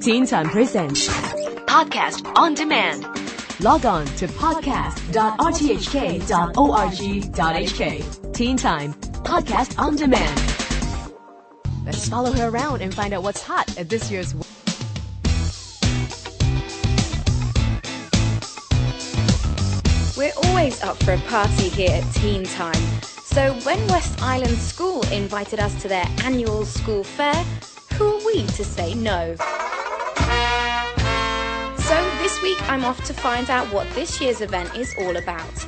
Teen Time Presents Podcast on Demand. Log on to podcast.rthk.org.hk. Teen Time Podcast on Demand. Let's follow her around and find out what's hot at this year's. We're always up for a party here at Teen Time. So when West Island School invited us to their annual school fair, who are we to say no? This week I'm off to find out what this year's event is all about.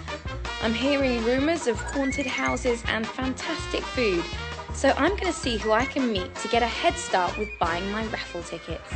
I'm hearing rumours of haunted houses and fantastic food, so I'm going to see who I can meet to get a head start with buying my raffle tickets.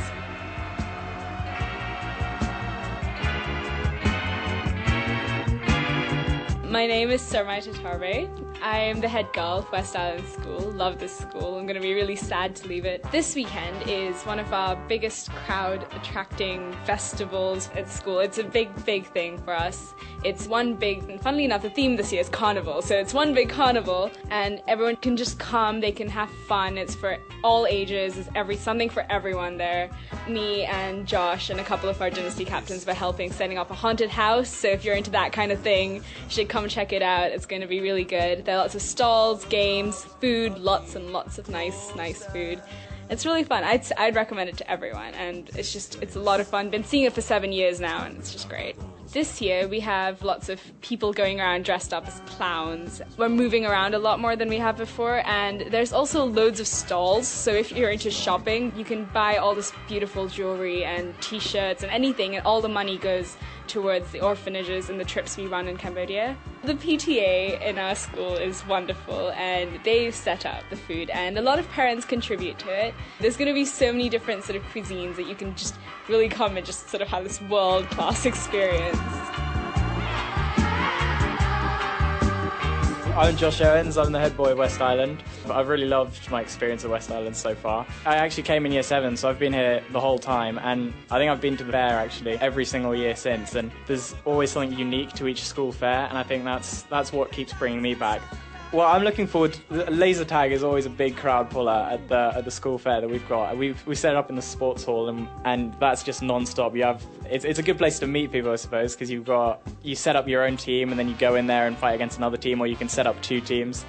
My name is Sarmai Tatarbe. I am the head girl of West Island School. Love this school. I'm going to be really sad to leave it. This weekend is one of our biggest crowd attracting festivals at school. It's a big, big thing for us. It's one big, and funnily enough, the theme this year is carnival. So it's one big carnival, and everyone can just come. They can have fun. It's for all ages. It's every something for everyone there. Me and Josh and a couple of our dynasty captains were helping setting up a haunted house. So if you're into that kind of thing, you should come check it out. It's going to be really good. There are lots of stalls, games, food, lots and lots of nice, nice food. It's really fun. I'd, I'd recommend it to everyone, and it's just it's a lot of fun. Been seeing it for seven years now, and it's just great. This year we have lots of people going around dressed up as clowns. We're moving around a lot more than we have before, and there's also loads of stalls. So if you're into shopping, you can buy all this beautiful jewelry and T-shirts and anything, and all the money goes towards the orphanages and the trips we run in Cambodia. The PTA in our school is wonderful and they've set up the food and a lot of parents contribute to it. There's going to be so many different sort of cuisines that you can just really come and just sort of have this world class experience. I'm Josh Owens, I'm the head boy of West Island. I've really loved my experience at West Island so far. I actually came in year seven, so I've been here the whole time, and I think I've been to the fair actually every single year since, and there's always something unique to each school fair, and I think that's, that's what keeps bringing me back. Well, I'm looking forward. To, laser tag is always a big crowd puller at the at the school fair that we've got. We've we set it up in the sports hall, and and that's just non-stop. You have it's it's a good place to meet people, I suppose, because you've got you set up your own team, and then you go in there and fight against another team, or you can set up two teams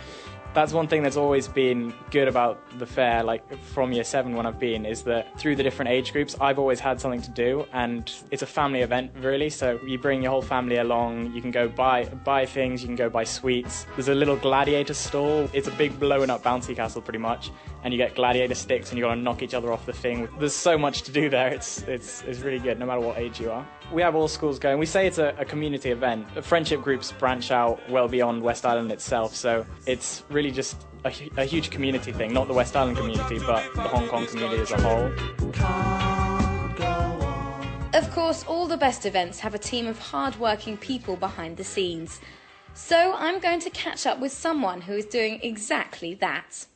that's one thing that's always been good about the fair, like from year seven when I've been, is that through the different age groups, I've always had something to do, and it's a family event really. So you bring your whole family along. You can go buy buy things. You can go buy sweets. There's a little gladiator stall. It's a big blown up bouncy castle, pretty much, and you get gladiator sticks, and you got to knock each other off the thing. There's so much to do there. It's it's it's really good, no matter what age you are. We have all schools going. We say it's a, a community event. Friendship groups branch out well beyond West Island itself, so it's really just a, a huge community thing, not the West Island community, but the Hong Kong community as a whole. Of course, all the best events have a team of hard-working people behind the scenes. So I'm going to catch up with someone who is doing exactly that.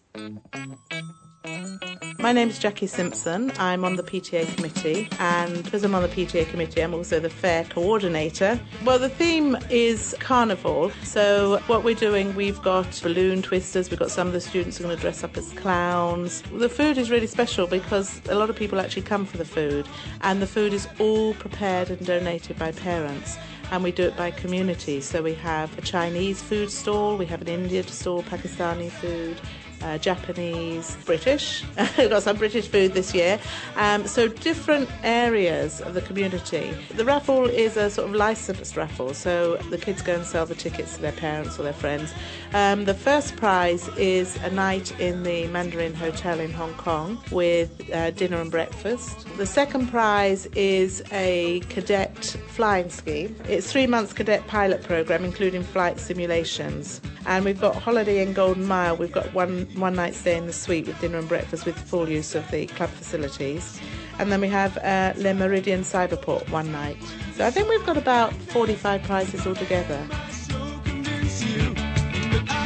My name is Jackie Simpson. I'm on the PTA committee, and because I'm on the PTA committee, I'm also the fair coordinator. Well, the theme is carnival. So, what we're doing, we've got balloon twisters, we've got some of the students are going to dress up as clowns. The food is really special because a lot of people actually come for the food, and the food is all prepared and donated by parents and we do it by community. So we have a Chinese food stall, we have an Indian stall, Pakistani food, uh, Japanese, British. We've got some British food this year. Um, so different areas of the community. The raffle is a sort of licensed raffle, so the kids go and sell the tickets to their parents or their friends. Um, the first prize is a night in the Mandarin Hotel in Hong Kong with uh, dinner and breakfast. The second prize is a cadet flying scheme. It's three months cadet pilot program, including flight simulations. And we've got Holiday Inn Golden Mile. We've got one one night stay in the suite with dinner and breakfast with full use of the club facilities. And then we have uh, Le Méridien Cyberport one night. So I think we've got about 45 prizes altogether.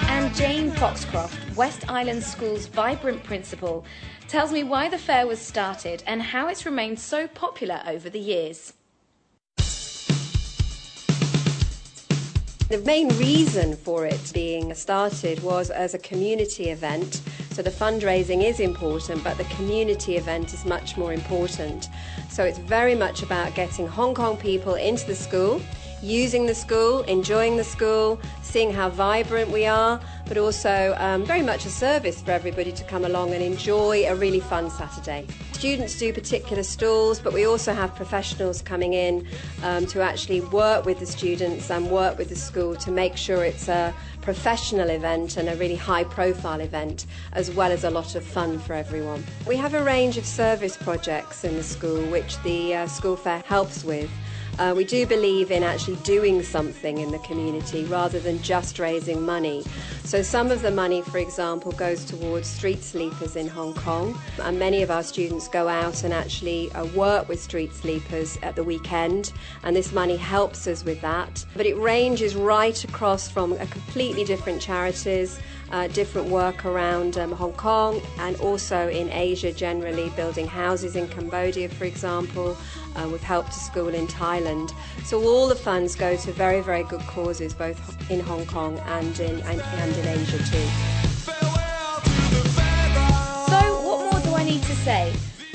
And Jane Foxcroft, West Island School's vibrant principal, tells me why the fair was started and how it's remained so popular over the years. The main reason for it being started was as a community event So the fundraising is important, but the community event is much more important. So it's very much about getting Hong Kong people into the school using the school, enjoying the school, seeing how vibrant we are, but also um, very much a service for everybody to come along and enjoy a really fun Saturday. Students do particular stalls, but we also have professionals coming in um, to actually work with the students and work with the school to make sure it's a professional event and a really high profile event, as well as a lot of fun for everyone. We have a range of service projects in the school which the uh, school fair helps with. Uh, we do believe in actually doing something in the community rather than just raising money. So some of the money, for example, goes towards street sleepers in Hong Kong, and many of our students go out and actually uh, work with street sleepers at the weekend, and this money helps us with that. But it ranges right across from a completely different charities. Uh, different work around um, Hong Kong and also in Asia generally, building houses in Cambodia, for example, uh, we've helped a school in Thailand. So all the funds go to very, very good causes, both in Hong Kong and in, and, and in Asia too. So, what more do I need to say?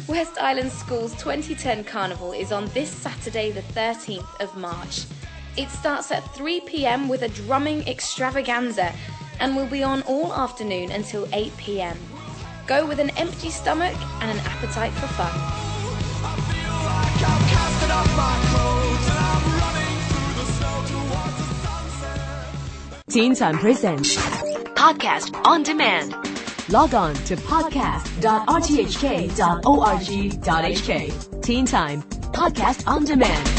West Island School's 2010 Carnival is on this Saturday, the 13th of March. It starts at 3 pm with a drumming extravaganza and will be on all afternoon until 8 pm. Go with an empty stomach and an appetite for fun. Teen Time Presents Podcast on Demand. Log on to podcast.rthk.org.hk. Teen Time Podcast on Demand.